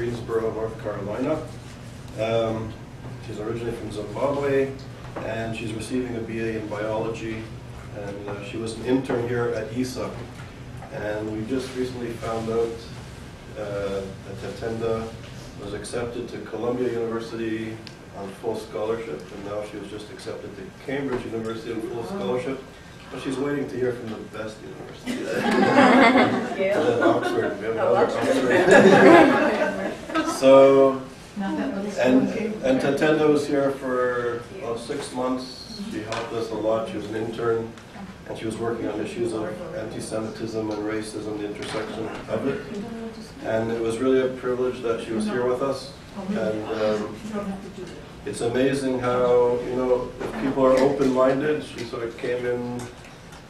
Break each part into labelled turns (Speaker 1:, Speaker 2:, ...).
Speaker 1: Greensboro, North Carolina. Um, She's originally from Zimbabwe, and she's receiving a BA in biology. And uh, she was an intern here at ESA. And we just recently found out uh, that Tatenda was accepted to Columbia University on full scholarship, and now she was just accepted to Cambridge University on full scholarship. But she's waiting to hear from the best university. And then Oxford, we have another Oxford. So, and, and Tatenda was here for about six months. She helped us a lot. She was an intern, and she was working on issues of anti-Semitism and racism, the intersection of it. And it was really a privilege that she was here with us. And um, it's amazing how, you know, if people are open-minded, she sort of came in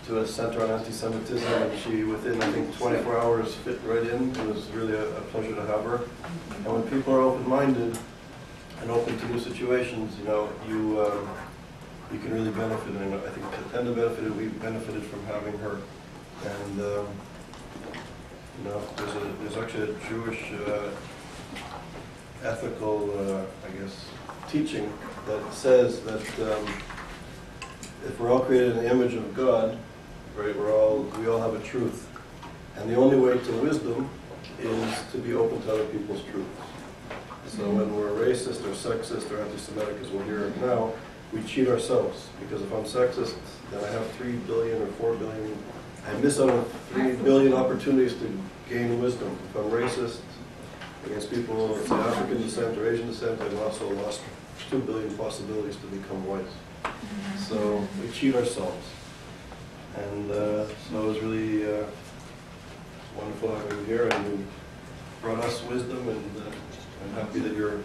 Speaker 1: to a center on anti-Semitism, and she, within, I think, 24 hours, fit right in. It was really a a pleasure to have her. And when people are open-minded and open to new situations, you know, you, um, you can really benefit, and I think Tatenda benefited, we benefited from having her. And, um, you know, there's a, there's actually a Jewish uh, ethical, uh, I guess, teaching that says that um, if we're all created in the image of God, right, we're all, we all have a truth. And the only way to wisdom is to be open to other people's truths. So when mm-hmm. we're racist or sexist or anti-Semitic, as we'll hear now, we cheat ourselves. Because if I'm sexist, then I have three billion or four billion, I miss out on three billion opportunities to gain wisdom. If I'm racist against people of African descent or Asian descent, I've also lost two billion possibilities to become white. Mm-hmm. So we cheat ourselves. And uh, so it was really uh, wonderful having you here, and you brought us wisdom, and uh, I'm happy that you're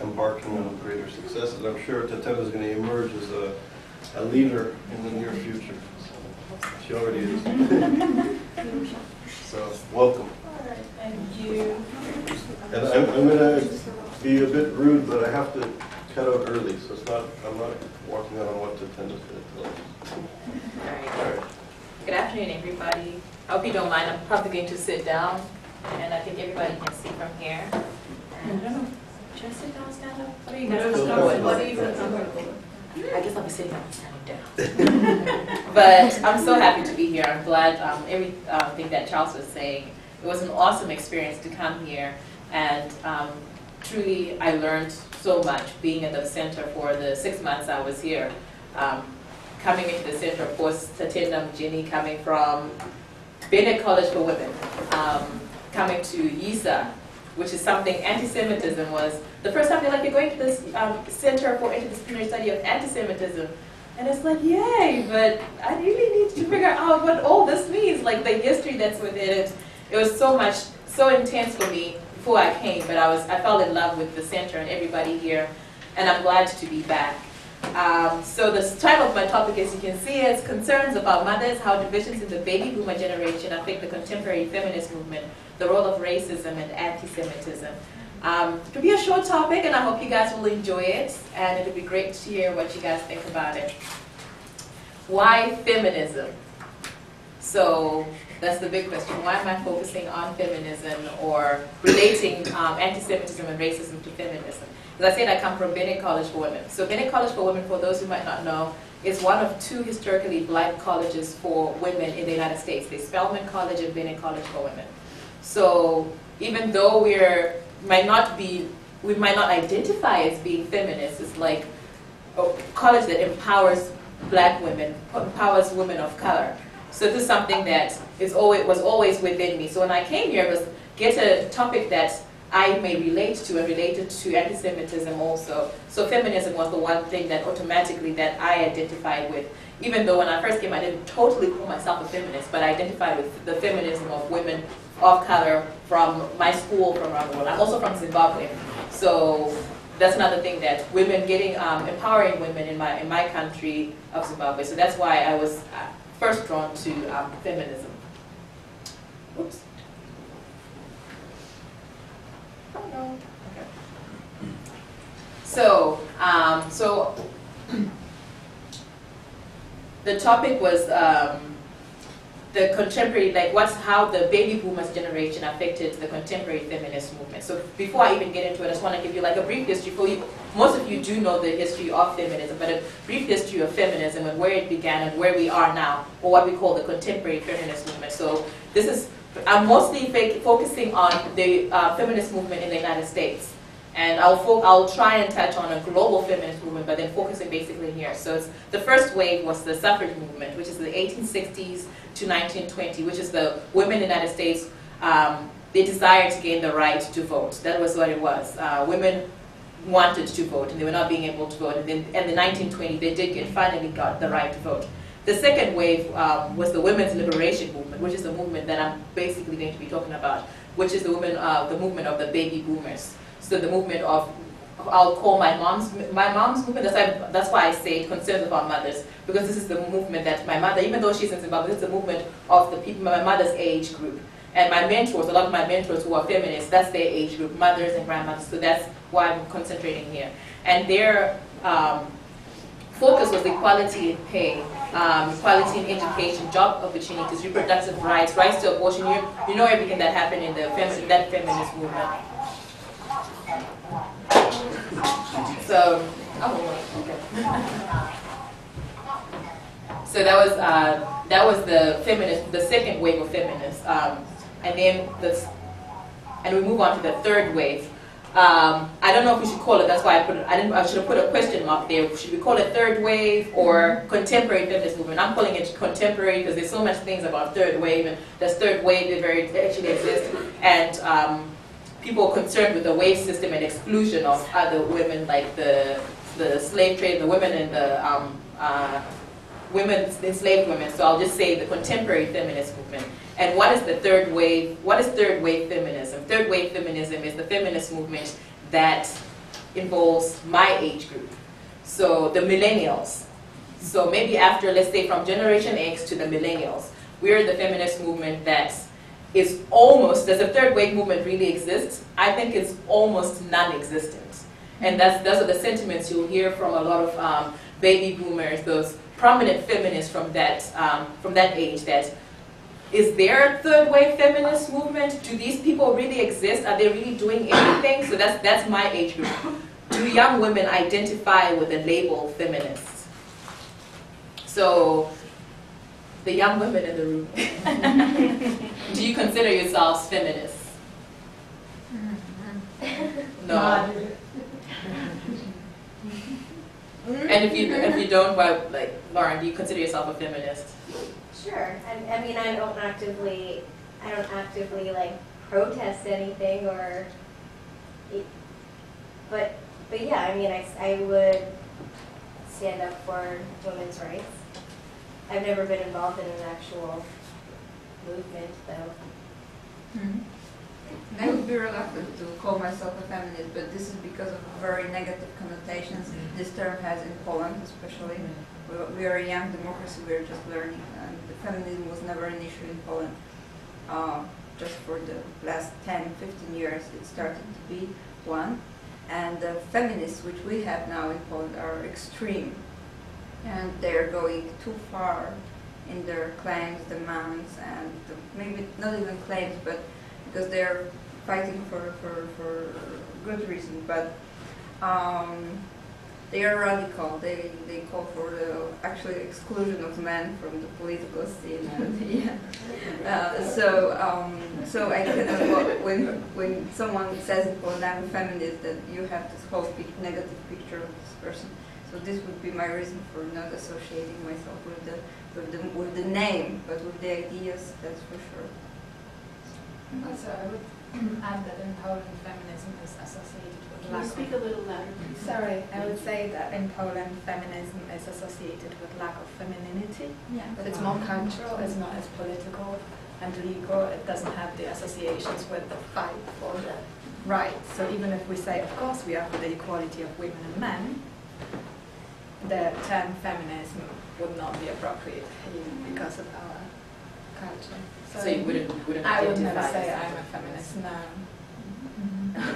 Speaker 1: embarking on greater success. And I'm sure Tatenda is going to emerge as a, a leader in the near future. So she already is. so welcome.
Speaker 2: Thank you.
Speaker 1: And I'm, I'm going to be a bit rude, but I have to cut out early, so it's not, I'm not walking out on what to tell us.
Speaker 2: All right.
Speaker 1: All right.
Speaker 2: Good afternoon, everybody. I hope you don't mind, I'm probably going to sit down, and I think everybody can see from here. And- Should I sit down, stand up? What are you guys comfortable with? I guess I'll be sitting and standing down. But I'm so happy to be here. I'm glad, um, everything that Charles was saying. It was an awesome experience to come here, and um, truly, I learned so much being at the center for the six months I was here. Um, Coming into the center, of course, Tatenda Jenny coming from Bennett College for Women, um, coming to YISA, which is something, anti-Semitism was, the first time they're like, you're going to this um, Center for Interdisciplinary Study of Anti-Semitism. And it's like, yay, but I really need to figure out what all this means, like the history that's within it. It was so much, so intense for me before I came, but I was, I fell in love with the center and everybody here, and I'm glad to be back. Um, so the title of my topic, as you can see, is Concerns About Mothers, How Divisions in the Baby Boomer Generation Affect the Contemporary Feminist Movement, the Role of Racism and Anti-Semitism. Um, it'll be a short topic, and I hope you guys will enjoy it, and it'll be great to hear what you guys think about it. Why feminism? So that's the big question. Why am I focusing on feminism or relating um, anti-Semitism and racism to feminism? As I said, I come from Bennett College for Women. So Bennett College for Women, for those who might not know, is one of two historically black colleges for women in the United States. There's Spelman College and Bennett College for Women. So even though we're might not be, we might not identify as being feminists, it's like a college that empowers black women, empowers women of color. So this is something that is always was always within me. So when I came here, it was get a topic that I may relate to and related to anti-Semitism also. So feminism was the one thing that automatically that I identified with. Even though when I first came, I didn't totally call myself a feminist, but I identified with the feminism of women of color from my school, from around the world. I'm also from Zimbabwe, so that's another thing that women getting um, empowering women in my in my country of Zimbabwe. So that's why I was uh, first drawn to um, feminism. Oops. Oh So, um, so the topic was um, the contemporary, like what's how the baby boomers generation affected the contemporary feminist movement. So before I even get into it, I just want to give you like a brief history for you. Most of you do know the history of feminism, but a brief history of feminism and where it began and where we are now, or what we call the contemporary feminist movement. So this is, I'm mostly focusing on the uh, feminist movement in the United States. And I'll, I'll try and touch on a global feminist movement, but then focusing basically here. So the first wave was the suffrage movement, which is the 1860s to 1920, which is the women in the United States, um, they desired to gain the right to vote. That was what it was. Uh, women wanted to vote, and they were not being able to vote. And then in the 1920, they did get, finally got the right to vote. The second wave um, was the women's liberation movement, which is the movement that I'm basically going to be talking about, which is the women, uh, the movement of the baby boomers. So the movement of, I'll call my mom's, my mom's movement. That's why, that's why I say concerns about mothers, because this is the movement that my mother, even though she's in Zimbabwe, is the movement of the people, my mother's age group. And my mentors, a lot of my mentors who are feminists, that's their age group, mothers and grandmothers. So that's why I'm concentrating here. And their um, focus was equality in pay, um, equality in education, job opportunities, reproductive rights, rights to abortion. You, you know everything that happened in the fem- that feminist movement. So, oh, okay. So that was uh, that was the feminist, the second wave of feminists, um, and then the, and we move on to the third wave. Um, I don't know if we should call it. That's why I put it. I didn't. I should have put a question mark there. Should we call it third wave or contemporary feminist movement? I'm calling it contemporary because there's so much things about third wave and there's third wave that very actually exists, and um, people are concerned with the wage system and exclusion of other women, like the the slave trade, the women in the um, uh, women, enslaved women. So I'll just say the contemporary feminist movement. And what is the third wave? What is third wave feminism? Third wave feminism is the feminist movement that involves my age group. So the millennials. So maybe after, let's say from Generation X to the millennials, we're the feminist movement that is almost, does the third wave movement really exist? I think it's almost non-existent. And that's, those are the sentiments you'll hear from a lot of um, baby boomers, those prominent feminists from that, um, from that age that is there a third wave feminist movement? Do these people really exist? Are they really doing anything? So that's, that's my age group. Do young women identify with the label feminist? So, the young women in the room, do you consider yourselves feminists? No. And if you if you don't, why like Lauren, do you consider yourself a feminist?
Speaker 3: Sure. I, I mean, I don't actively, I don't actively like protest anything or, it- but, but yeah, I mean, I, I would stand up for women's rights. I've never been involved in an actual movement though. Mm-hmm.
Speaker 4: I would be reluctant to call myself a feminist, but this is because of very negative connotations this term has in Poland, especially. Mm-hmm. We- We are a young democracy, we are just learning, and the feminism was never an issue in Poland. Uh, just for the last 10, 15 years, it started to be one. And the feminists, which we have now in Poland, are extreme, and they're going too far in their claims, demands, and maybe not even claims, but because they're fighting for, for, for good reason, but um, they are radical. They, they call for the actually exclusion of men from the political scene. And, yeah. Uh, so um, so I cannot well, when when someone says in Poland I'm a feminist that you have this whole pic- negative picture of this person. So this would be my reason for not associating myself with the with the with the name, but with the ideas. That's for sure.
Speaker 5: Also, I would Mm. add that in Poland, feminism is associated with
Speaker 6: Can you speak
Speaker 5: of...
Speaker 6: a little louder, please? Mm-hmm.
Speaker 5: Sorry, I would say that in Poland, feminism is associated with lack of femininity.
Speaker 4: Yeah.
Speaker 5: But It's more cultural, it's not as political and legal, it doesn't have the associations with the fight for the rights. So even if we say, of course, we are for the equality of women and men, the term feminism would not be appropriate because of our culture.
Speaker 2: So you wouldn't wouldn't
Speaker 5: I would never say I'm a feminist, no.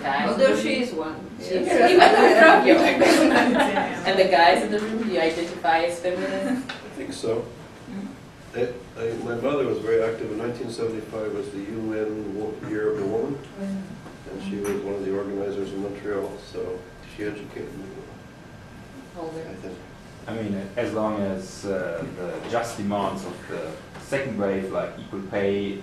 Speaker 2: Guys.
Speaker 4: Although she is one.
Speaker 2: She's-
Speaker 5: Yeah.
Speaker 2: And the guys in the room, do you identify as feminist?
Speaker 1: I think so. Mm-hmm. I, I, my mother was very active in 1975 was the UN Year of the Woman, mm-hmm. and she was one of the organizers in Montreal, so she educated me, I think.
Speaker 6: I mean, as long as uh, the just demands of the second wave, like equal pay,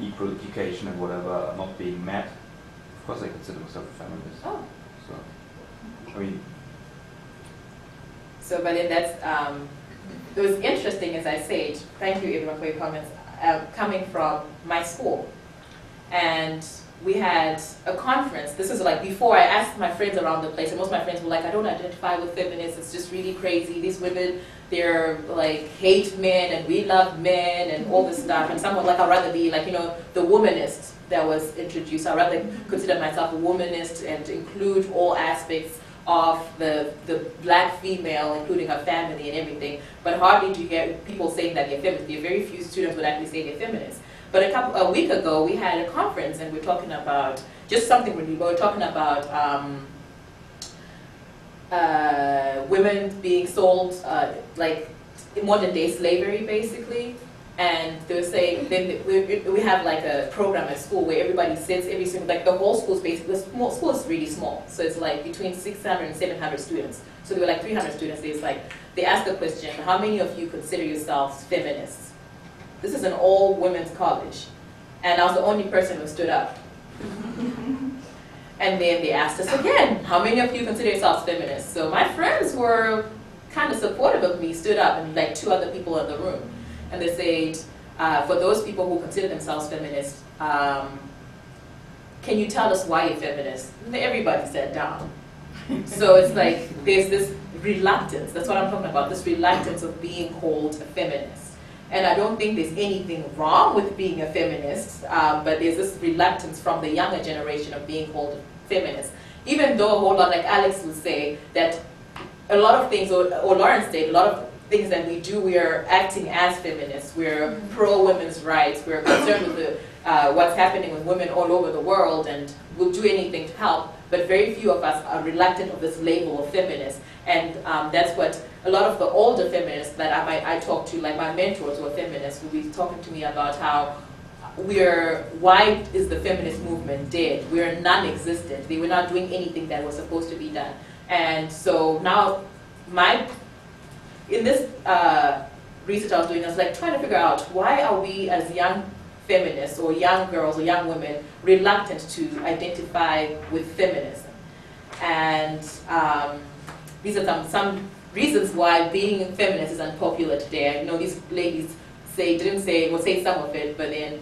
Speaker 6: equal education, and whatever, are not being met, of course I consider myself a feminist.
Speaker 2: Oh,
Speaker 6: So, I mean,
Speaker 2: so but then that's, um, it was interesting, as I said, thank you everyone for your comments, uh, coming from my school. And we had a conference, this is like before I asked my friends around the place, and most of my friends were like, I don't identify with feminists, it's just really crazy, these women, they're like hate men and we love men and all this stuff. And someone like, I'd rather be like, you know, the womanist that was introduced, I'd rather consider myself a womanist and include all aspects of the, the black female, including her family and everything, but hardly do you hear people saying that they're feminist. There are very few students would actually say they're feminists. But a couple, a week ago, we had a conference and we're talking about just something really. We were talking about um, uh, women being sold, uh, like in modern day slavery, basically. And they were saying, we, we have like a program at school where everybody sits every single, like the whole school is basically, the small, school is really small. So it's like between 600 and 700 students. So there were like 300 students. It's like, they asked the question, how many of you consider yourselves feminists? This is an all women's college. And I was the only person who stood up. and then they asked us again, how many of you consider yourselves feminists? So my friends were kind of supportive of me, stood up, and like two other people in the room. And they said, uh, for those people who consider themselves feminists, um, can you tell us why you're feminist? Everybody sat down. so it's like there's this reluctance, that's what I'm talking about, this reluctance of being called a feminist. And I don't think there's anything wrong with being a feminist, um, but there's this reluctance from the younger generation of being called feminist. Even though a whole lot, like Alex would say, that a lot of things, or, or Lawrence said, a lot of things that we do, we are acting as feminists. We're pro women's rights. We're concerned with the, uh, what's happening with women all over the world, and we'll do anything to help. But very few of us are reluctant of this label of feminist, and um, that's what a lot of the older feminists that I I talk to, like my mentors who are feminists, will be talking to me about how we're why is the feminist movement dead? We're non-existent. They were not doing anything that was supposed to be done, and so now my in this uh, research I was doing, I was like trying to figure out why are we as young feminists or young girls or young women reluctant to identify with feminism, and um, these are some some reasons why being a feminist is unpopular today. I know these ladies say didn't say well say some of it, but then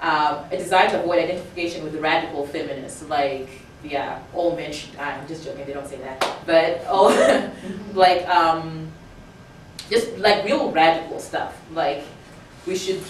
Speaker 2: um, a desire to avoid identification with the radical feminists, like yeah, all men should. I'm just joking. They don't say that, but all like um, just like real radical stuff. Like we should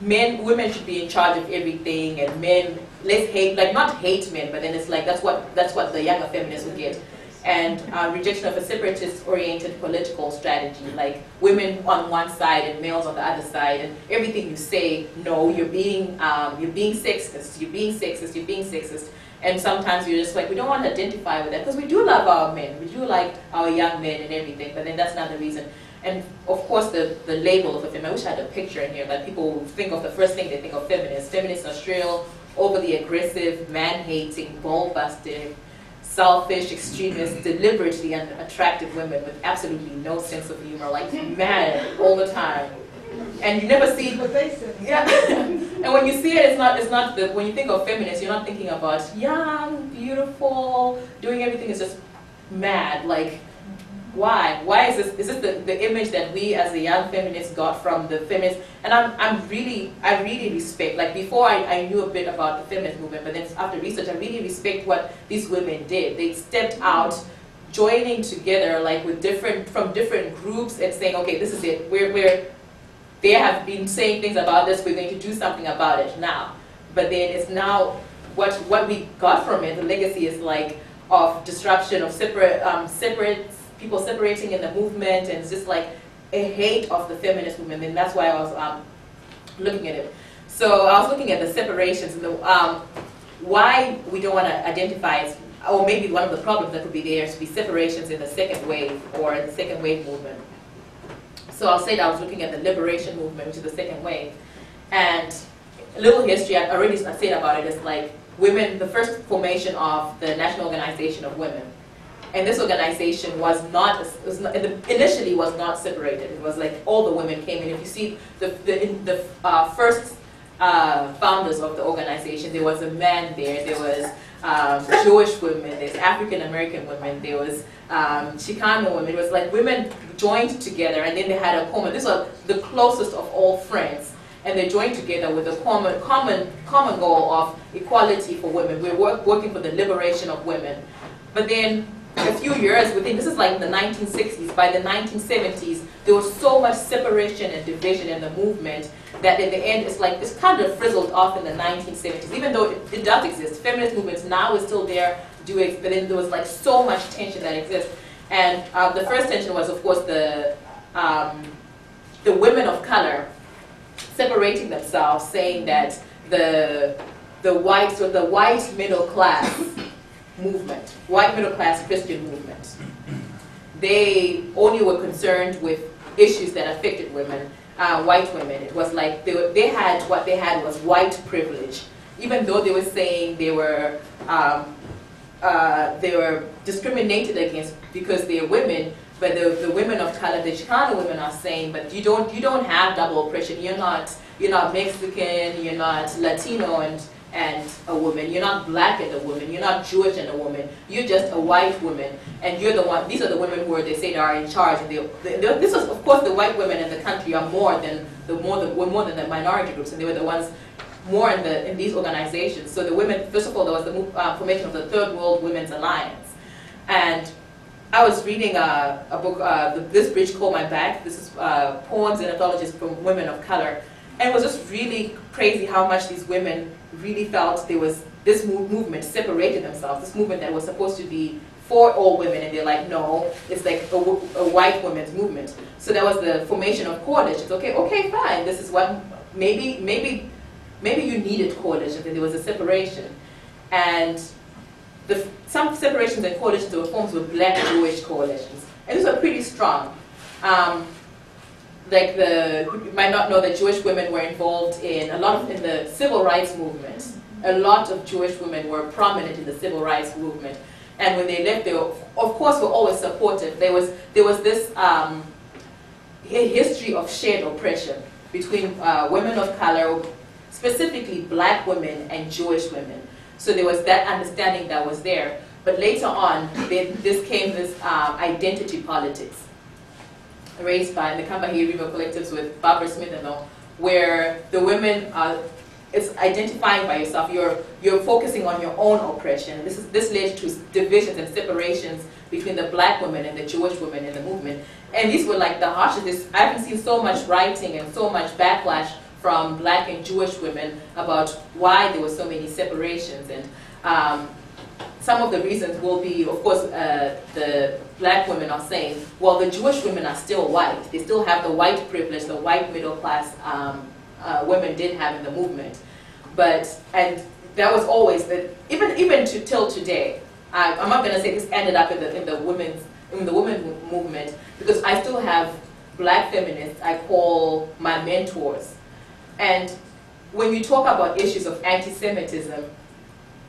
Speaker 2: men, women should be in charge of everything, and men let's hate like not hate men, but then it's like that's what that's what the younger feminists would get and uh, rejection of a separatist-oriented political strategy, like women on one side and males on the other side, and everything you say, no, you're being um, you're being sexist, you're being sexist, you're being sexist, and sometimes you're just like we don't want to identify with that because we do love our men, we do like our young men and everything, but then that's not the reason. And of course, the, the label of a feminist, I wish I had a picture in here, that people think of the first thing they think of feminists. Feminists are shrill, overly aggressive, man-hating, ball-busting, selfish, extremist, deliberately unattractive women with absolutely no sense of humor, like mad all the time. And you never see yeah. and when you see it, it's not it's not the when you think of feminists, you're not thinking about young, beautiful, doing everything is just mad. Like why? Why is this is this the, the image that we as a young feminist got from the feminists? And I'm I'm really I really respect like before I, I knew a bit about the feminist movement, but then after research I really respect what these women did. They stepped out joining together like with different from different groups and saying, okay, this is it. We're we're they have been saying things about this, we're going to do something about it now. But then it's now what what we got from it, the legacy is like of disruption, of separate um, separate people separating in the movement, and it's just like a hate of the feminist movement, and that's why I was um, looking at it. So I was looking at the separations and the um, why we don't want to identify as, or maybe one of the problems that could be there is to be separations in the second wave or the second wave movement. So I'll say I was looking at the liberation movement, which is the second wave. And a little history, I already said about it, is like women, the first formation of the National Organization of Women. And this organization was not, was not initially was not separated. It was like all the women came in. If you see the, the, the uh, first uh, founders of the organization, there was a man there, there was um, Jewish women, there's African American women, there was um, Chicano women. It was like women joined together and then they had a common, this was the closest of all friends. And they joined together with a common, common, common goal of equality for women. We're work, working for the liberation of women. But then a few years within, this is like the 1960s, by the 1970s, there was so much separation and division in the movement that in the end, it's like, it's kind of frizzled off in the 1970s, even though it, it does exist. Feminist movements now is still there, do it, but then there was like so much tension that exists. And uh, the first tension was, of course, the, um, the women of color separating themselves, saying that the, the white, so the white middle class movement, white middle class Christian movement, they only were concerned with issues that affected women, uh, white women. It was like they, were, they had, what they had was white privilege. Even though they were saying they were, um, uh, they were discriminated against because they're women, but the, the women of color, the Chicano women are saying, but you don't, you don't have double oppression. You're not, you're not Mexican, you're not Latino and, and a woman. You're not black and a woman. You're not Jewish and a woman. You're just a white woman. And you're the one, these are the women who are, they say they are in charge. And they, they, this was, of course, the white women in the country are more than, the more than, were more than the minority groups. And they were the ones more in, the, in these organizations. So the women, first of all, there was the uh, formation of the Third World Women's Alliance. And I was reading a, a book, uh, This Bridge Called My Back. This is uh, poems and anthologies from women of color. And it was just really crazy how much these women really felt there was this move, movement separated themselves, this movement that was supposed to be for all women, and they're like, no, it's like a, a white women's movement. So that was the formation of coalitions. Okay, okay, fine. This is what maybe, maybe, maybe you needed coalitions, and there was a separation, and the, some separations and coalitions were formed were black Jewish coalitions. And these were pretty strong. Um, like the, you might not know that Jewish women were involved in a lot of, in the civil rights movement. A lot of Jewish women were prominent in the civil rights movement. And when they left, they were, of course, were always supportive. There was, there was this um, history of shared oppression between uh, women of color, specifically black women and Jewish women. So there was that understanding that was there. But later on, there, this came this um, identity politics raised by the Combahee River Collectives with Barbara Smith and all, where the women are, it's identifying by yourself, you're, you're focusing on your own oppression. This, is, this led to divisions and separations between the black women and the Jewish women in the movement. And these were like the harshest, I haven't seen so much writing and so much backlash from black and Jewish women about why there were so many separations. And um, some of the reasons will be, of course, uh, the black women are saying, well, the Jewish women are still white. They still have the white privilege, the white middle class um, uh, women did have in the movement. But, and that was always, the, even, even to, till today, I, I'm not going to say this ended up in the, in the women's, in the women movement, because I still have black feminists I call my mentors. And when you talk about issues of anti-Semitism,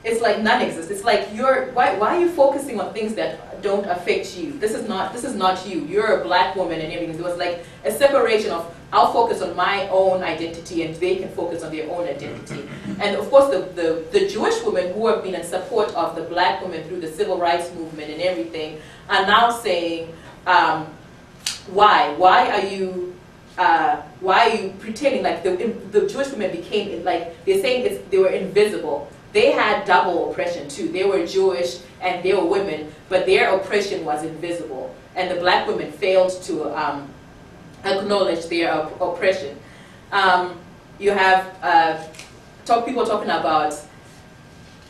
Speaker 2: it's like none exists. It's like you're why why are you focusing on things that don't affect you? This is not this is not you. You're a black woman and everything. There was like a separation of I'll focus on my own identity and they can focus on their own identity. And of course the, the, the Jewish women who have been in support of the black women through the civil rights movement and everything are now saying, um, why? Why are you uh, why are you pretending like the, the Jewish women became like they're saying it's, they were invisible. They had double oppression too. They were Jewish and they were women, but their oppression was invisible, and the black women failed to um, acknowledge their op- oppression. Um, you have uh, talk, people talking about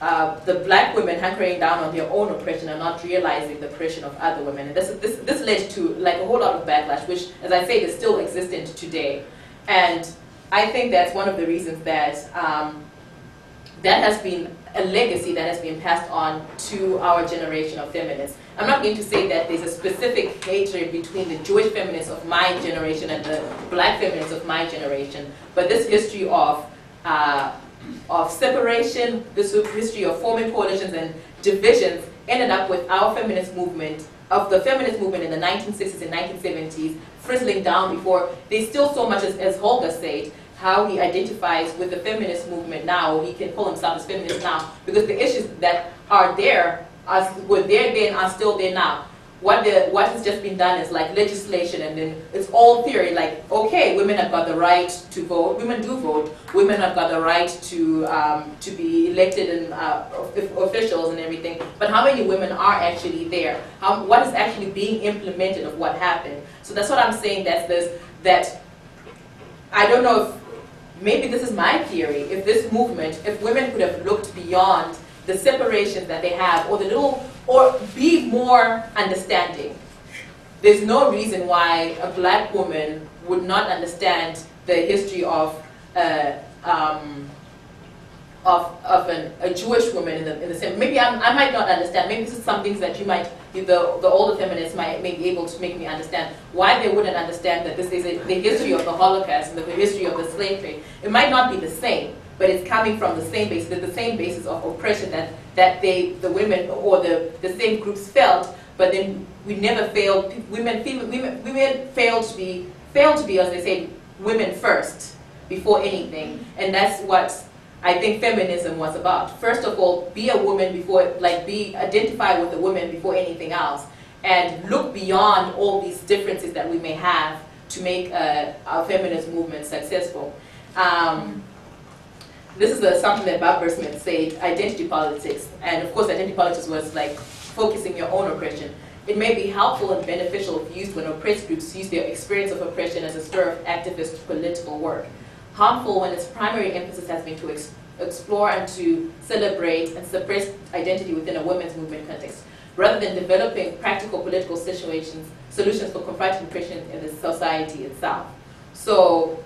Speaker 2: uh, the black women hunkering down on their own oppression and not realizing the oppression of other women. And this, this, this led to like a whole lot of backlash, which, as I say, is still existent today. And I think that's one of the reasons that um, that has been a legacy that has been passed on to our generation of feminists. I'm not going to say that there's a specific hatred between the Jewish feminists of my generation and the black feminists of my generation, but this history of uh, of separation, this history of forming coalitions and divisions ended up with our feminist movement, of the feminist movement in the 1960s and 1970s, frizzling down before there's still so much, as, as Holger said, how he identifies with the feminist movement now, he can call himself as feminist now, because the issues that are there, are, were there then, are still there now. What the what has just been done is like legislation and then it's all theory. Like okay women have got the right to vote. Women do vote. Women have got the right to um, to be elected and uh, officials and everything. But how many women are actually there? How, what is actually being implemented of what happened? So that's what i'm saying that's this that i don't know if maybe this is my theory if this movement if women could have looked beyond the separation that they have or the little or be more understanding. There's no reason why a black woman would not understand the history of uh, um, of, of an, a Jewish woman in the, in the same. Maybe I'm, i might not understand. Maybe this is some things that you might, the, the older feminists might may be able to make me understand why they wouldn't understand that this is a, the history of the Holocaust and the history of the slave trade. It might not be the same, but it's coming from the same basis, the same basis of oppression that, that they, the women or the, the same groups felt, but then we never failed, women, women, women failed to be, failed to be, as they say, women first, before anything. And that's what I think feminism was about. First of all, be a woman before, like be, identify with a woman before anything else. And look beyond all these differences that we may have to make uh, our feminist movement successful. Um, this is the, something that Bob Smith said, identity politics. And of course, identity politics was like focusing your own oppression. It may be helpful and beneficial if used when oppressed groups use their experience of oppression as a stir of activist political work. Harmful when its primary emphasis has been to ex explore and to celebrate and suppress identity within a women's movement context, rather than developing practical political situations, solutions for confronting oppression in the society itself. So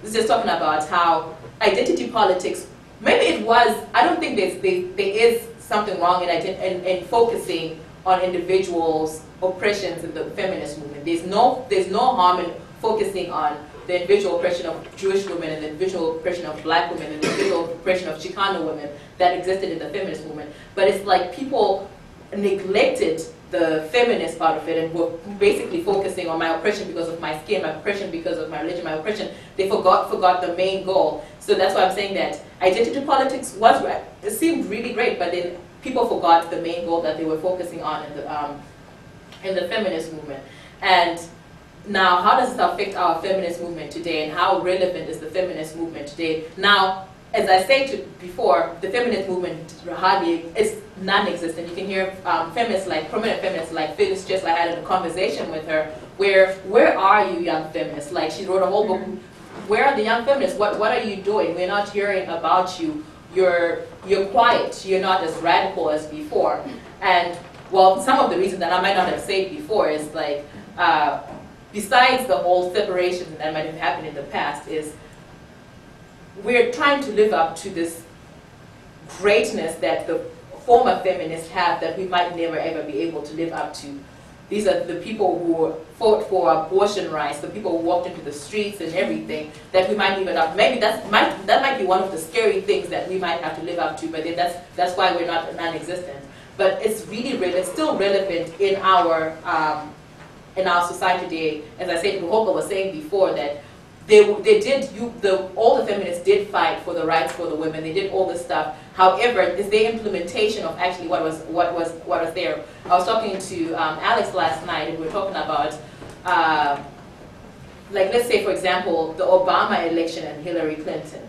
Speaker 2: this is talking about how identity politics, maybe it was, I don't think there's, there, there is something wrong in, in, in focusing on individuals' oppressions in the feminist movement. There's no, there's no harm in focusing on the individual oppression of Jewish women and the individual oppression of black women and the individual oppression of Chicano women that existed in the feminist movement. But it's like people neglected the feminist part of it and were basically focusing on my oppression because of my skin, my oppression because of my religion, my oppression. They forgot forgot the main goal. So that's why I'm saying that identity politics was right it seemed really great, but then people forgot the main goal that they were focusing on in the um, in the feminist movement. And now, how does this affect our feminist movement today, and how relevant is the feminist movement today? Now, as I said before, the feminist movement hardly is non-existent. You can hear um, feminists like prominent feminists like Phyllis just I had a conversation with her where where are you young feminists? Like she wrote a whole book. Where are the young feminists? What what are you doing? We're not hearing about you. You're you're quiet. You're not as radical as before. And well, some of the reasons that I might not have said before is like uh, besides the whole separation that might have happened in the past is we're trying to live up to this greatness that the former feminists have that we might never ever be able to live up to. These are the people who fought for abortion rights, the people who walked into the streets and everything that we might even up. Maybe that's might that might be one of the scary things that we might have to live up to, but that's that's why we're not non-existent. But it's really it's still relevant in our um, in our society today. As I said, Ruhoka was saying before that they, they did, you, the, all the feminists did fight for the rights for the women. They did all this stuff. However, it's the implementation of actually what was, what was, what was there. I was talking to um, Alex last night, and we were talking about, uh, like, let's say, for example, the Obama election and Hillary Clinton.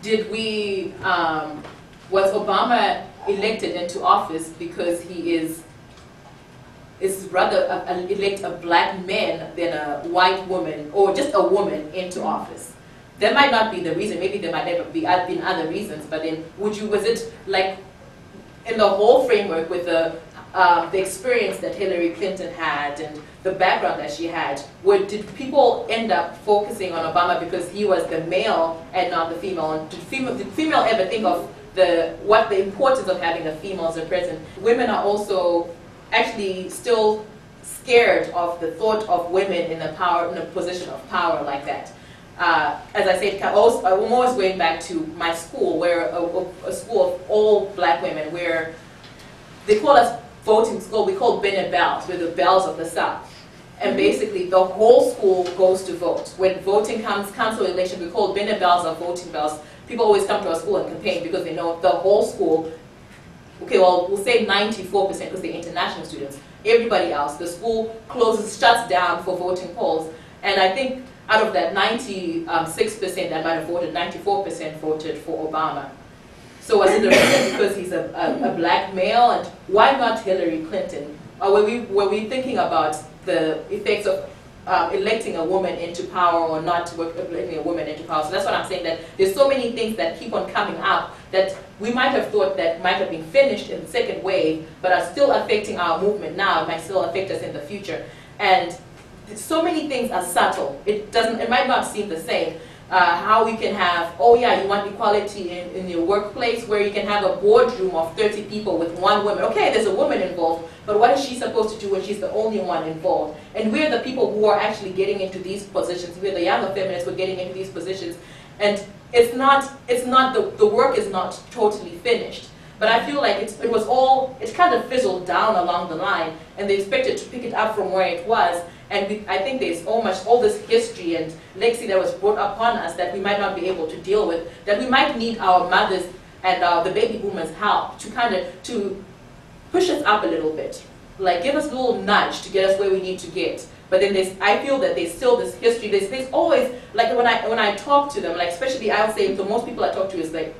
Speaker 2: Did we, um, was Obama elected into office because he is is rather a, a, elect a black man than a white woman or just a woman into office. That might not be the reason. Maybe there might never be been other reasons. But then, would you? Was it like in the whole framework with the um, the experience that Hillary Clinton had and the background that she had, where did people end up focusing on Obama because he was the male and not the female? And did female, did female ever think of the what the importance of having a female as a president? Women are also actually still scared of the thought of women in a power in a position of power like that. Uh, as I said, ca- also- I'm always going back to my school, where a, a- a school of all black women, where they call us voting school. We call Bennett Belles. We're the belles of the South. And basically, the whole school goes to vote. When voting comes, council election, we call Bennett Belles or voting belles. People always come to our school and campaign because they know the whole school. Okay, well, we'll say 94% because they're international students. Everybody else, the school closes, shuts down for voting polls. And I think out of that 96% that might have voted, 94% voted for Obama. So was it the reason because he's a, a, a black male? And why not Hillary Clinton? Or were we, were we thinking about the effects of um, electing a woman into power or not electing a woman into power? So that's what I'm saying, that there's so many things that keep on coming up that we might have thought that might have been finished in the second wave, but are still affecting our movement now, might still affect us in the future. And so many things are subtle. It doesn't, it might not seem the same. Uh, how we can have, oh yeah, you want equality in, in your workplace where you can have a boardroom of 30 people with one woman. Okay, there's a woman involved, but what is she supposed to do when she's the only one involved? And we're the people who are actually getting into these positions. We're the younger feminists who are getting into these positions. And it's not, it's not, the, the work is not totally finished. But I feel like it was all, it kind of fizzled down along the line, and they expected to pick it up from where it was. And we, I think there's much, all this history and legacy that was brought upon us that we might not be able to deal with, that we might need our mothers and uh, the baby boomers' help to kind of, to push us up a little bit. Like give us a little nudge to get us where we need to get. But then there's, I feel that there's still this history. There's, there's always, like when I, when I talk to them, like especially I would say to most people I talk to is like,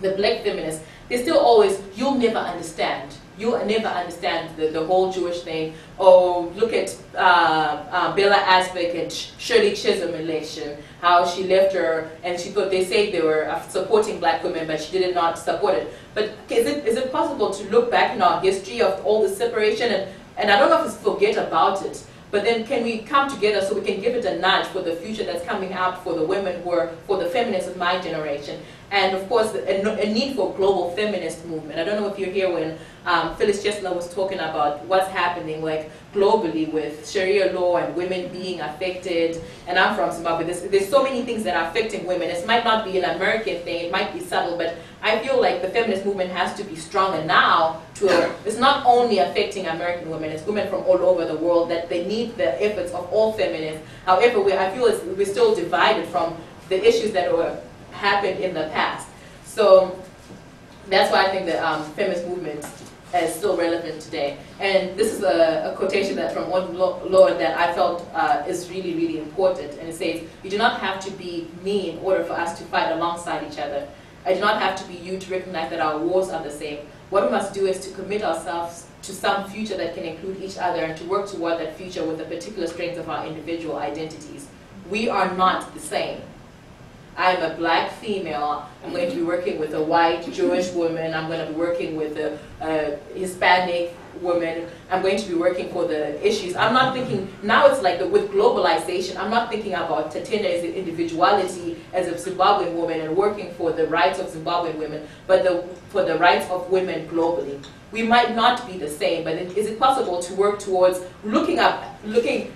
Speaker 2: the black feminists, they still always, you'll never understand. You'll never understand the, the whole Jewish thing. Oh, look at uh, uh, Bella Abzug and Shirley Chisholm election, how she left her, and she thought they say they were uh, supporting black women, but she did not support it. But is it, is it possible to look back in our history of all the separation, and, and I don't know if it's forget about it, but then can we come together so we can give it a nudge for the future that's coming out for the women who are, for the feminists of my generation? And of course, a, a need for global feminist movement. I don't know if you're here when um, Phyllis Chesler was talking about what's happening like globally with Sharia law and women being affected. And I'm from Zimbabwe. There's, there's so many things that are affecting women. It might not be an American thing. It might be subtle, but I feel like the feminist movement has to be stronger now. To it's not only affecting American women. It's women from all over the world that they need the efforts of all feminists. However, we, I feel we're still divided from the issues that were happened in the past. So that's why I think the um, feminist movement is still relevant today. And this is a, a quotation that from one Lorde that I felt uh, is really, really important. And it says, "You do not have to be me in order for us to fight alongside each other. I do not have to be you to recognize that our wars are the same. What we must do is to commit ourselves to some future that can include each other and to work toward that future with the particular strengths of our individual identities. We are not the same." I'm a black female. I'm going to be working with a white Jewish woman. I'm going to be working with a, a Hispanic woman. I'm going to be working for the issues. I'm not thinking, now it's like the, with globalization, I'm not thinking about Tatenda's individuality as a Zimbabwean woman and working for the rights of Zimbabwean women, but the, for the rights of women globally. We might not be the same, but is it possible to work towards looking up, looking,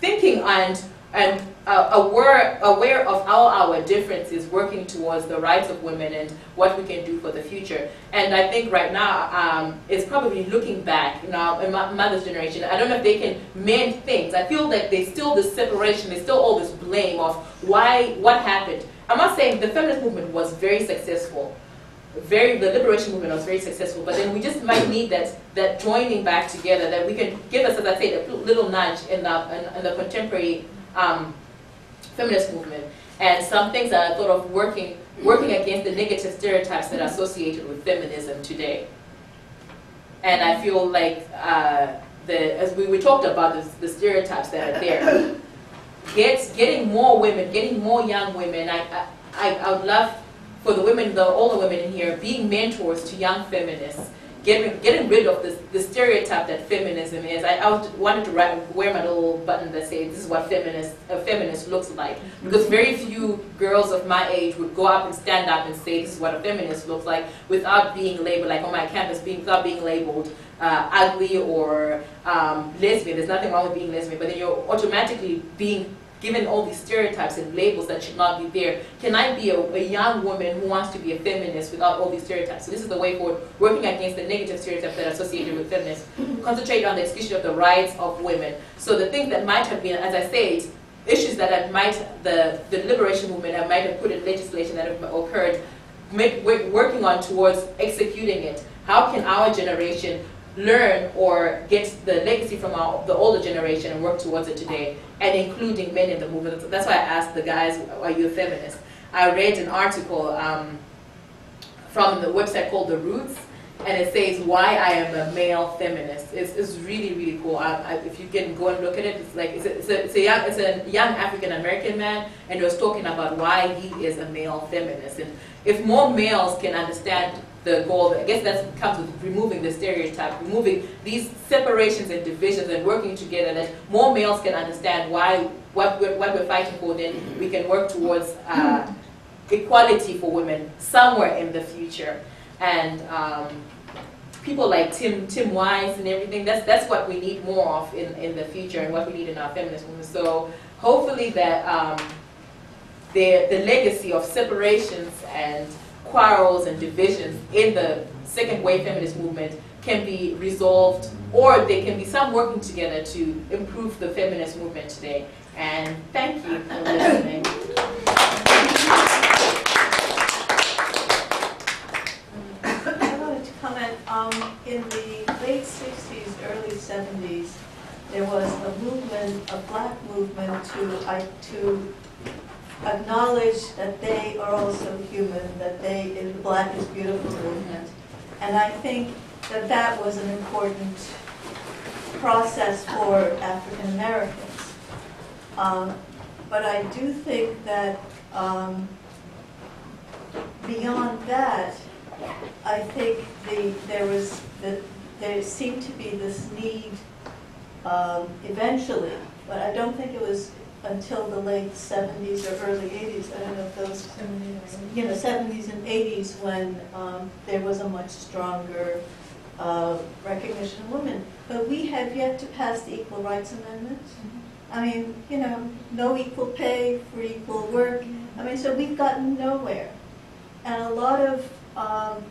Speaker 2: thinking and and uh, aware, aware of all our differences, working towards the rights of women and what we can do for the future. And I think right now um, it's probably looking back, you in my mother's generation. I don't know if they can mend things. I feel like there's still this separation, there's still all this blame of why, what happened. I'm not saying the feminist movement was very successful. Very, the liberation movement was very successful, but then we just might need that that joining back together that we can give us, as I said, a little nudge in the in, in the contemporary um, feminist movement, and some things that I thought of working working against the negative stereotypes that are associated with feminism today. And I feel like uh, the as we, we talked about the stereotypes that are there. Get, getting more women, getting more young women. I, I, I would love for the women, the older women in here, being mentors to young feminists getting getting rid of this the stereotype that feminism is. I, I wanted to write, wear my little button that says this is what feminist a feminist looks like because very few girls of my age would go up and stand up and say this is what a feminist looks like without being labeled like on my campus being without being labeled uh, ugly or um, lesbian. There's nothing wrong with being lesbian, but then you're automatically being given all these stereotypes and labels that should not be there. Can I be a, a young woman who wants to be a feminist without all these stereotypes? So this is the way forward, working against the negative stereotypes that are associated with feminists. Concentrate on the exclusion of the rights of women. So the things that might have been, as I said, issues that have might the, the liberation movement that might have put in legislation that have occurred, make, working on towards executing it. How can our generation learn or get the legacy from our, the older generation and work towards it today, and including men in the movement. That's why I asked the guys, are you a feminist? I read an article um, from the website called The Roots, and it says why I am a male feminist. It's, it's really, really cool. I, I, if you can go and look at it, it's like, it's a, it's a, it's a young, it's a young African-American man, and he was talking about why he is a male feminist. And if more males can understand the goal, I guess that comes with removing the stereotype, removing these separations and divisions and working together, that more males can understand why, what we're, what we're fighting for, then we can work towards uh, equality for women somewhere in the future. And um, people like Tim Tim Wise and everything, that's that's what we need more of in, in the future and what we need in our feminist movement. So hopefully that um, the the legacy of separations and quarrels and divisions in the second wave feminist movement can be resolved or there can be some working together to improve the feminist movement today. And thank you for listening.
Speaker 7: I wanted to comment, um, in the late sixties, early seventies, there was a movement, a black movement to, I, to acknowledge that they are also human, that they, in Black is Beautiful movement. And I think that that was an important process for African Americans. Um, but I do think that, um, beyond that, I think the, there was, the, there seemed to be this need um, eventually, but I don't think it was until the late seventies or early eighties, I don't know if those, you know, seventies and eighties when um, there was a much stronger uh, recognition of women. But we have yet to pass the Equal Rights Amendment. I mean, you know, no equal pay for equal work. I mean, so we've gotten nowhere. And a lot of um,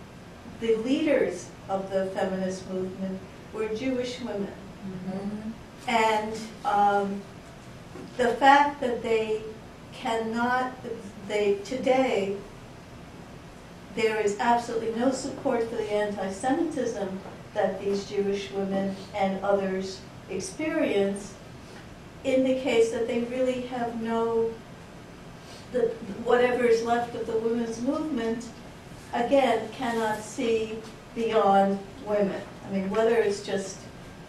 Speaker 7: the leaders of the feminist movement were Jewish women. And um, the fact that they cannot, they, today, there is absolutely no support for the anti-Semitism that these Jewish women and others experience indicates that they really have no, the, whatever is left of the women's movement, again, cannot see beyond women. I mean, whether it's just,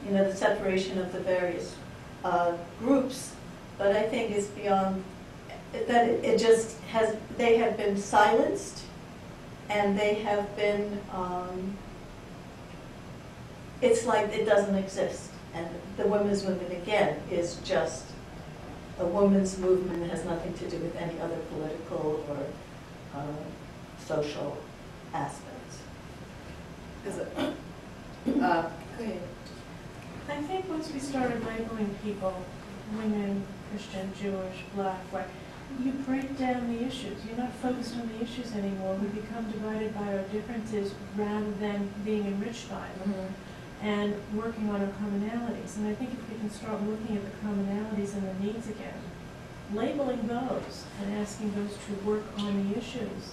Speaker 7: you know, the separation of the various uh, groups, but I think it's beyond, that it it just has, they have been silenced, and they have been, um, it's like it doesn't exist. And the women's movement, again, is just a women's movement that has nothing to do with any other political or uh, social aspects.
Speaker 2: Is it? Uh, go ahead.
Speaker 8: I think once we started labeling people, women, Christian, Jewish, black, white, you break down the issues. You're not focused on the issues anymore. We become divided by our differences rather than being enriched by them mm-hmm. and working on our commonalities. And I think if we can start looking at the commonalities and the needs again, labeling those and asking those to work on the issues,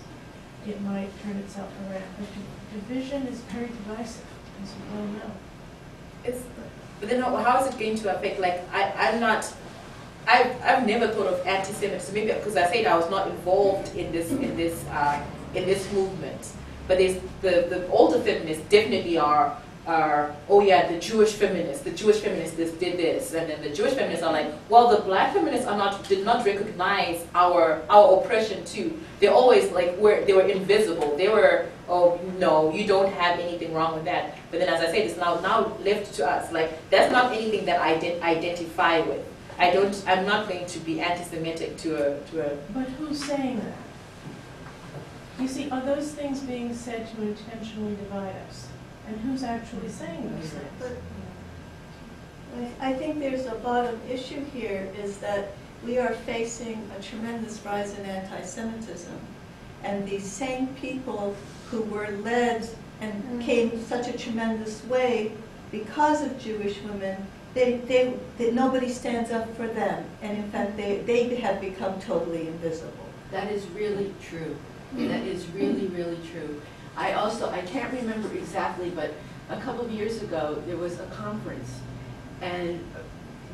Speaker 8: it might turn itself around. But division is very divisive, as you well know.
Speaker 2: It's, but then how how is it going to affect, like, I, I'm not, I've, I've never thought of anti-Semitism, maybe because I said I was not involved in this, in this, uh, in this movement. But the, the older feminists definitely are are, oh yeah, the Jewish feminists, the Jewish feminists did this, and then the Jewish feminists are like, well, the black feminists are not, did not recognize our, our oppression too. They always like, were, they were invisible. They were, oh, no, you don't have anything wrong with that. But then as I said, it's now, now left to us. Like, that's not anything that I did identify with. I don't, I'm not going to be anti-Semitic to a, to a,
Speaker 8: But who's saying that? You see, are those things being said to intentionally divide us? And who's actually saying those things?
Speaker 7: I I think there's a bottom issue here is that we are facing a tremendous rise in anti-Semitism. And these same people who were led and mm. came such a tremendous way because of Jewish women, they, they, they, nobody stands up for them. And in fact, they, they have become totally invisible.
Speaker 9: That is really true. That is really, really true. I also, I can't remember exactly, but a couple of years ago, there was a conference, and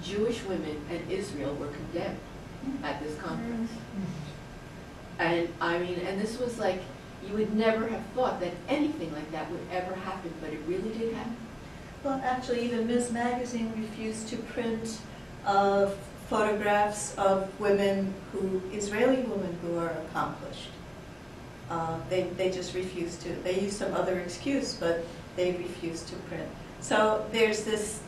Speaker 9: Jewish women and Israel were condemned at this conference. And, I mean, and this was like, you would never have thought that anything like that would ever happen, but it really did happen.
Speaker 7: Well, actually, even Ms. Magazine refused to print uh, photographs of women who, Israeli women who are accomplished. Uh, They, they just refused to. They used some other excuse, but they refused to print. So there's this,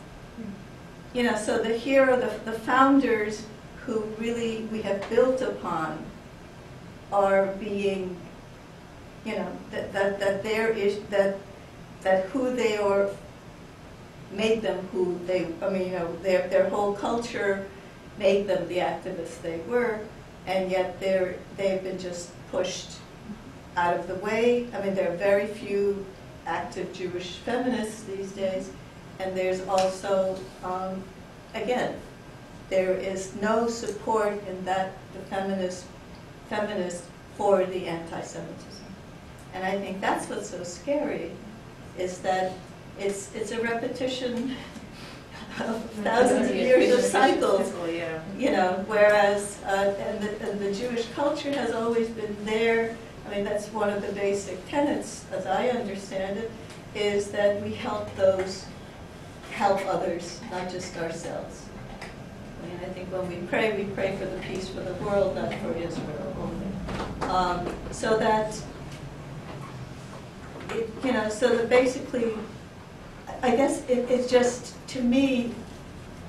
Speaker 7: you know, so the hero, the, the founders who really we have built upon are being, you know, that, that, that there is, that, that who they are made them who they, I mean, you know, their, their whole culture made them the activists they were, and yet they're, they've been just pushed out of the way. I mean, there are very few active Jewish feminists these days, and there's also, um, again, there is no support in that, the feminist, feminist for the anti-Semitism. And I think that's what's so scary, is that it's, it's a repetition of thousands of years of cycles you know, whereas, uh, and, the, and the Jewish culture has always been there. I mean, that's one of the basic tenets, as I understand it, is that we help those help others, not just ourselves. I mean, I think when we pray, we pray for the peace for the world, not for Israel only. Um, so that, it, you know, so that basically, I guess it, it's just, to me,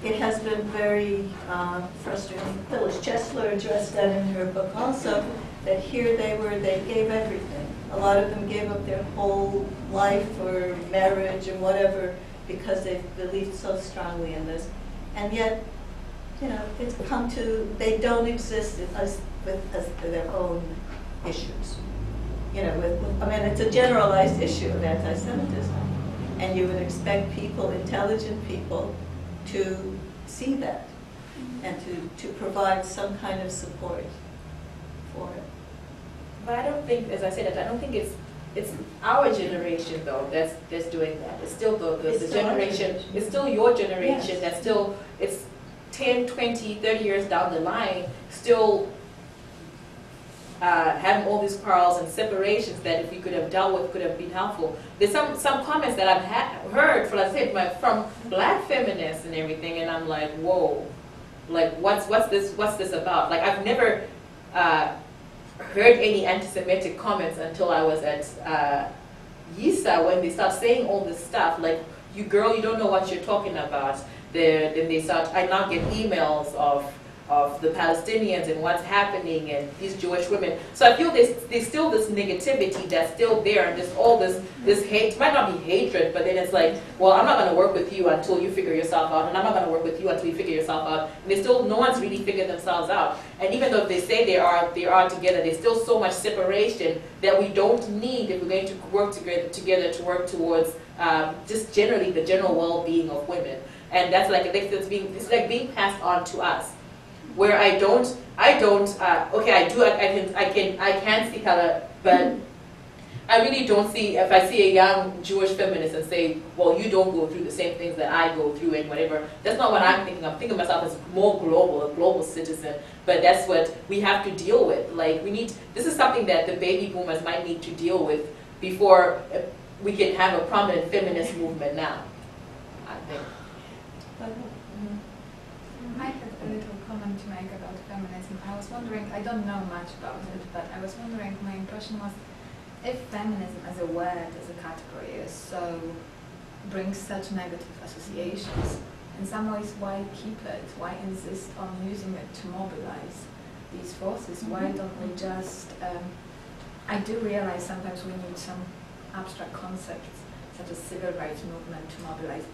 Speaker 7: it has been very uh, frustrating. Phyllis Chesler addressed that in her book also, that here they were, they gave everything. A lot of them gave up their whole life or marriage and whatever because they believed so strongly in this. And yet, you know, it's come to, they don't exist as, with as their own issues. You know, with- I mean, it's a generalized issue of anti-Semitism. And you would expect people, intelligent people, to see that and to, to provide some kind of support for it.
Speaker 2: But I don't think, as I said, I don't think it's, it's our generation though that's, that's doing that. It's still the, the,
Speaker 7: It's
Speaker 2: the generation,
Speaker 7: generation.
Speaker 2: it's still your generation
Speaker 7: Yes.
Speaker 2: that's still, it's 10, 20, 30 years down the line, still uh, having all these quarrels and separations that if we could have dealt with could have been helpful. There's some, some comments that I've ha- heard, for let's say, from black feminists and everything, and I'm like, whoa, like what's what's this what's this about? Like I've never uh, heard any anti-Semitic comments until I was at uh, YISA when they start saying all this stuff like you girl you don't know what you're talking about. Then they start I now get emails of of the Palestinians and what's happening and these Jewish women. So I feel there's, there's still this negativity that's still there and there's all this, this hate, might not be hatred, but then it's like, well, I'm not going to work with you until you figure yourself out and I'm not going to work with you until you figure yourself out. And there's still, no one's really figured themselves out. And even though they say they are, they are together, there's still so much separation that we don't need if we're going to work together, together to work towards um, just generally the general well-being of women. And that's like, it's being, it's like being passed on to us where I don't, I don't, uh, okay, I do, I, I can, I can, I can see color, but I really don't see, if I see a young Jewish feminist and say, well, you don't go through the same things that I go through and whatever, that's not what I'm thinking. I'm thinking of myself as more global, a global citizen, but that's what we have to deal with. Like, we need, this is something that the baby boomers might need to deal with before, we can have a prominent feminist movement now, I think.
Speaker 5: I have a little comment to make about feminism. I was wondering, I don't know much about it, but I was wondering, my impression was, if feminism as a word, as a category, is so, brings such negative associations, in some ways, why keep it? Why insist on using it to mobilize these forces? Why don't we just, um, I do realize sometimes we need some abstract concepts, such as civil rights movement to mobilize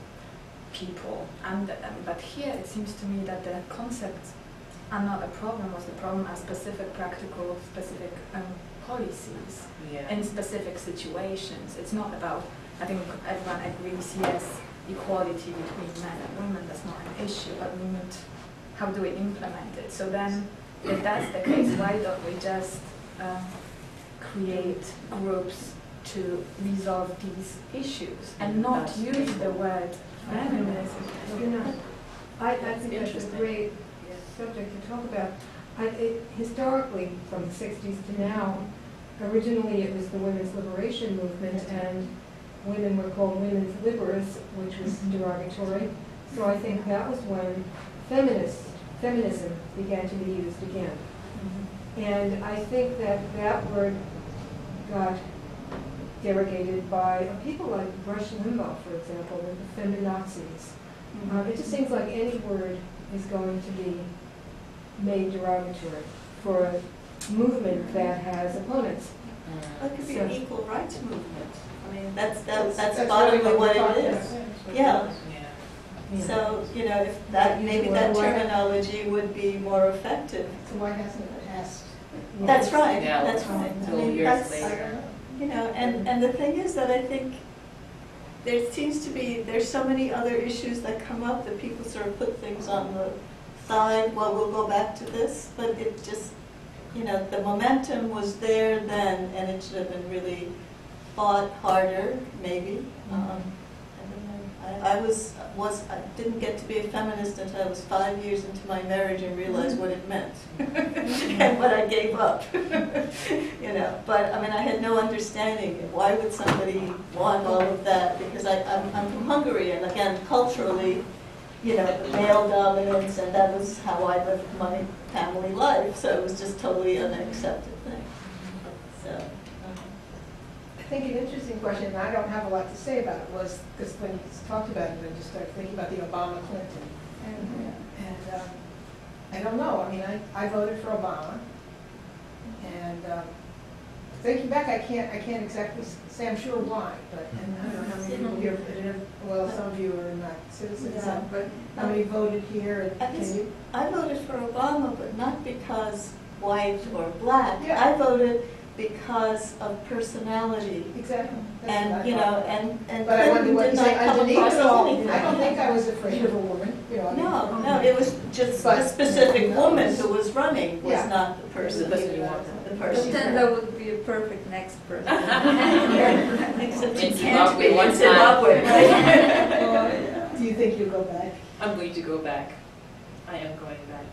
Speaker 5: people. And, um, but here it seems to me that the concepts are not a problem, was the problem are specific practical, specific um, policies
Speaker 2: Yeah.
Speaker 5: in specific situations. It's not about, I think everyone agrees, yes, equality between men and women, that's not an issue, but we need, how do we implement it? So then, if that's the case, why don't we just um, create groups to resolve these issues and not use the word feminism?
Speaker 10: You know, I, think that's a great subject to talk about. I, it, historically, from the sixties to now, originally it was the women's liberation movement, and women were called women's liberals, which was derogatory. So I think that was when feminist, feminism began to be used again. And I think that that word got derogated by uh, people like Rush Limbaugh, for example, the feminazis. Mm-hmm. Uh, um, it just seems like any word is going to be made derogatory for a movement that has opponents.
Speaker 7: Well, It could be
Speaker 10: So-
Speaker 7: an equal rights movement. I mean, that's, that's, that's
Speaker 10: That's
Speaker 7: bottomly
Speaker 10: really
Speaker 7: what
Speaker 10: what
Speaker 7: it
Speaker 10: we're
Speaker 7: is.
Speaker 10: talking
Speaker 7: Yeah,
Speaker 2: Yeah.
Speaker 7: so, you know, if that,
Speaker 10: Use
Speaker 7: maybe that
Speaker 10: word like-
Speaker 7: terminology would be more effective.
Speaker 10: So why hasn't it passed?
Speaker 7: That's right,
Speaker 2: Yeah,
Speaker 7: that's right. I mean,
Speaker 2: years
Speaker 7: that's,
Speaker 2: later.
Speaker 7: Uh, you know, and, and the thing is that I think there seems to be, there's so many other issues that come up that people sort of put things on the side, well, we'll go back to this, but it just, you know, the momentum was there then, and it should have been really fought harder, maybe. Um, I don't know. I, I was, was, I didn't get to be a feminist until I was five years into my marriage and realized what it meant, and what I gave up. You know, but, I mean, I had no understanding, of why would somebody want all of that? Because I, I'm, I'm from Hungary, and again, culturally, you know, the male dominance, and that was how I lived my family life, so it was just totally an accepted thing. So,
Speaker 10: I think an interesting question, and I don't have a lot to say about it, was, because when you talked about it, I just started thinking about the Obama Clinton. And, and um, I don't know, I mean, I, I voted for Obama. And um, thinking back, I can't, I can't exactly say I'm sure why, but, and I don't know how many people here, well, some of you are not citizens,
Speaker 7: Yeah.
Speaker 10: but how many voted here,
Speaker 7: I
Speaker 10: and
Speaker 7: guess-
Speaker 10: can you?
Speaker 7: I voted for Obama, but not because white or black.
Speaker 10: Yeah.
Speaker 7: I voted because of personality.
Speaker 10: Exactly. that's
Speaker 7: And, you know, and, and
Speaker 10: But I wonder
Speaker 7: Clinton
Speaker 10: what
Speaker 7: did
Speaker 10: you
Speaker 7: not
Speaker 10: say
Speaker 7: come
Speaker 10: underneath
Speaker 7: across
Speaker 10: it all.
Speaker 7: anything.
Speaker 10: I don't think I was afraid of a woman, you know. I mean-
Speaker 7: No, no, it was just
Speaker 10: But-
Speaker 7: a specific
Speaker 10: Yeah.
Speaker 7: woman who was running, was
Speaker 10: Yeah.
Speaker 7: not the person.
Speaker 2: The person you wanted.
Speaker 7: The
Speaker 4: But
Speaker 7: person.
Speaker 4: then that would be a perfect next person.
Speaker 7: Except
Speaker 2: In
Speaker 7: you can't be
Speaker 2: Zimbabwe one
Speaker 7: in Zimbabwe, right?
Speaker 10: Do you think you'll go back?
Speaker 2: I'm going to go back. I am going back.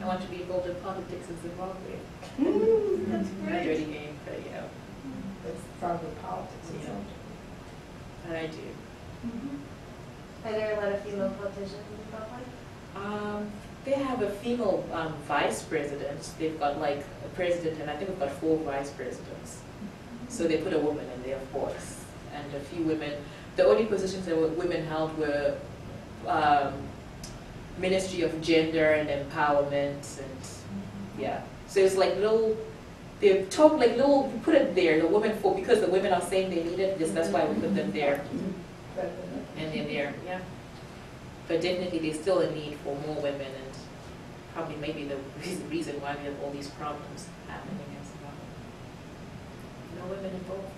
Speaker 2: I want to be involved in politics in Zimbabwe.
Speaker 7: Mm, That's
Speaker 2: A
Speaker 7: great.
Speaker 2: dirty game, but you know,
Speaker 10: That's probably politics,
Speaker 2: Yeah.
Speaker 10: all.
Speaker 2: and I do.
Speaker 3: Are there a lot of female politicians in Zimbabwe?
Speaker 2: Um, they have a female um, vice president. They've got like a president, and I think we've got four vice presidents. So they put a woman in there, of course, and a few women. The only positions that women held were um, Ministry of Gender and Empowerment, and mm-hmm. yeah. So it's like little. They talk like little. We put it there, the women for because the women are saying they need it. This, that's why we put them there,
Speaker 10: mm-hmm.
Speaker 2: and they're there. Yeah. But definitely, there's still a need for more women, and probably maybe the reason- reason why we have all these problems happening in Zimbabwe. No women involved.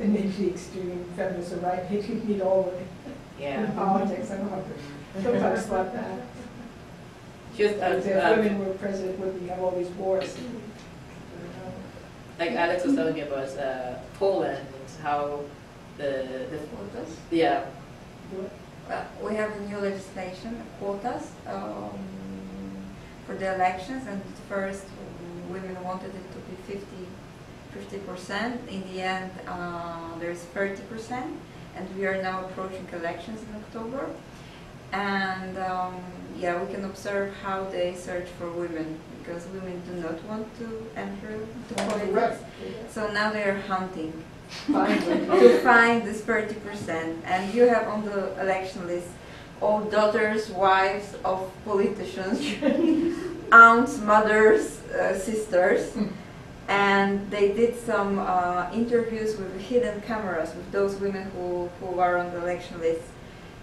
Speaker 10: And maybe the extreme feminists are right, maybe we need all women in
Speaker 2: Yeah.
Speaker 10: politics, and don't know. Sometimes thought that.
Speaker 2: Just uh,
Speaker 10: If
Speaker 2: uh,
Speaker 10: women were president, would we have all these wars?
Speaker 2: like Alex was telling me about uh, Poland and how the the
Speaker 4: Quotas.
Speaker 2: yeah
Speaker 4: Well, we have a new legislation, quotas, um, for the elections, and at first women wanted it to be 50 fifty percent. In the end, uh, there's thirty percent, and we are now approaching elections in October. And um, yeah, we can observe how they search for women because women do not want to enter the politics. So now they are hunting to find this 30%. And you have on the election list all daughters, wives of politicians, aunts, mothers, uh, sisters. And they did some uh, interviews with hidden cameras with those women who, who are on the election list.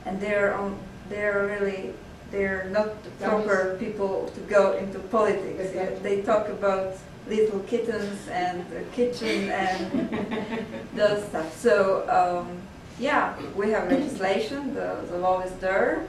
Speaker 4: And they're on, they're really, they're not the proper people to go into politics.
Speaker 10: Exactly.
Speaker 4: They talk about little kittens and the kitchen and those stuff. So um, yeah, we have legislation, the, the law is there,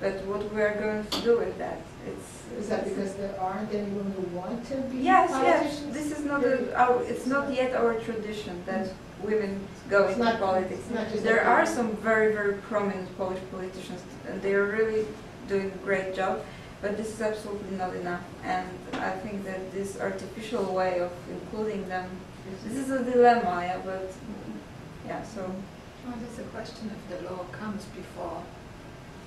Speaker 4: but what we are going to do with that? It's,
Speaker 10: Is that because there aren't any women who want to be
Speaker 4: Yes, yes.
Speaker 10: politicians?
Speaker 4: This is not a, our, it's not yet our tradition that women go
Speaker 10: It's
Speaker 4: into
Speaker 10: not-
Speaker 4: politics.
Speaker 10: it's not just
Speaker 4: There are some very, very prominent Polish politicians, and they are really doing a great job. But this is absolutely not enough, and I think that this artificial way of including them, this is a dilemma. Yeah, but yeah, so.
Speaker 5: Well, there's a question if the law comes before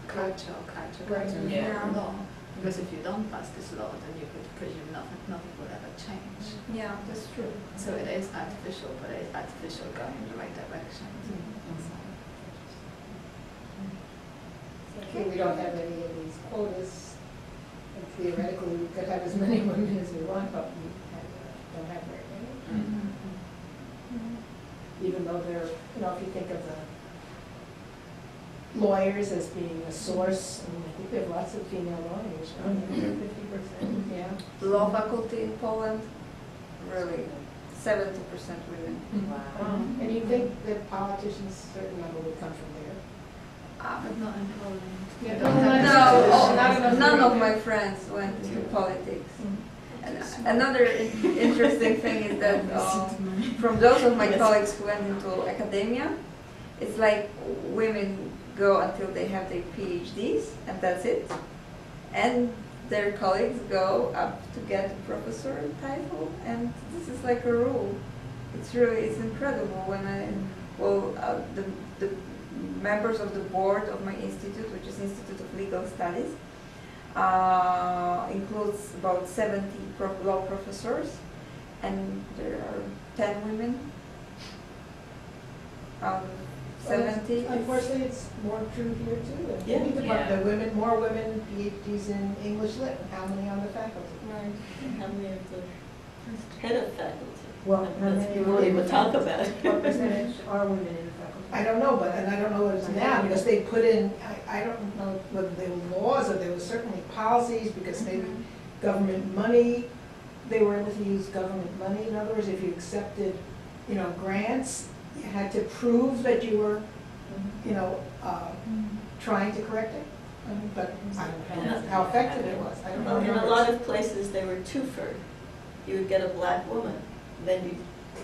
Speaker 5: culture or culture
Speaker 10: Right.
Speaker 5: comes before
Speaker 4: Yeah.
Speaker 5: law. Because if you don't pass this law, then you could presume nothing, nothing will ever change.
Speaker 4: Yeah, that's true.
Speaker 5: So it is artificial, but it is artificial going in the right direction. Mm-hmm.
Speaker 10: Here we don't have any of these quotas, and theoretically, we could have as many women as we want, but we have- uh, don't have very many. Mm-hmm. Even though they're, you know, if you think of the lawyers as being a source, I mean, I think we have lots of female lawyers, mm-hmm. fifty percent, yeah.
Speaker 4: Law faculty in Poland, really, seventy percent women.
Speaker 10: Um, And you think that politicians, certain number would come from there?
Speaker 4: Ah,
Speaker 5: But not in Poland.
Speaker 10: Yeah, no,
Speaker 5: don't have
Speaker 10: not-
Speaker 4: No, oh, none of my friends went into politics. And another interesting thing is that um, from those of my colleagues who went into academia, it's like women go until they have their PhDs and that's it. And their colleagues go up to get a professor title and this is like a rule. It's really, it's incredible when I, well, uh, the, the members of the board of my institute, which is Institute of Legal Studies, uh, includes about 70 pro- law professors, and there are 10 women out of 70. It's-
Speaker 10: Unfortunately, it's more true here too. In
Speaker 7: Yeah.
Speaker 10: any department,
Speaker 2: Yeah.
Speaker 10: the women, more women PhDs in English lit, and how many on the faculty?
Speaker 7: Right, how many of the head of faculty?
Speaker 10: Well,
Speaker 7: That's what people even talk about.
Speaker 10: What percentage are women in the faculty? I don't know, but, and I don't know what it's now, because they put in, I, I don't know whether they were laws, or there were certainly policies, because they, mm-hmm. government money, they were able to use government money, in other words, if you accepted, you know, grants, you had to prove that you were, mm-hmm. you know, uh, mm-hmm. trying to correct it, but I don't know how effective it was, I don't know.
Speaker 7: Well, in a lot of places, they were two-fer. You would get a black woman, then you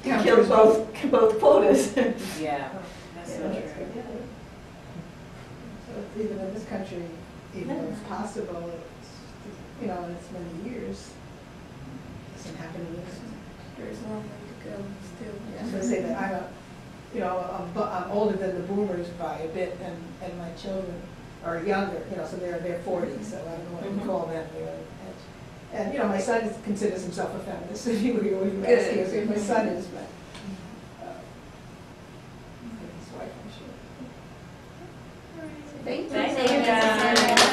Speaker 10: Count
Speaker 7: kill
Speaker 10: both.
Speaker 7: both, both quotas.
Speaker 2: Yeah, so
Speaker 10: Yeah. So it's even in this country, even though it's possible, it's, you know, in its many years, it doesn't happen in this.
Speaker 4: There's a long way to go still.
Speaker 10: So I say that I'm a, you know, I'm, bu- I'm older than the boomers by a bit, and, and my children are younger, you know, so they're, they're forty, so I don't know what
Speaker 7: Mhm.
Speaker 10: to call them, on the edge. And, you know, my son is- considers himself a feminist, if you were even asking us if my son is, but,
Speaker 4: 谢
Speaker 2: 谢大家。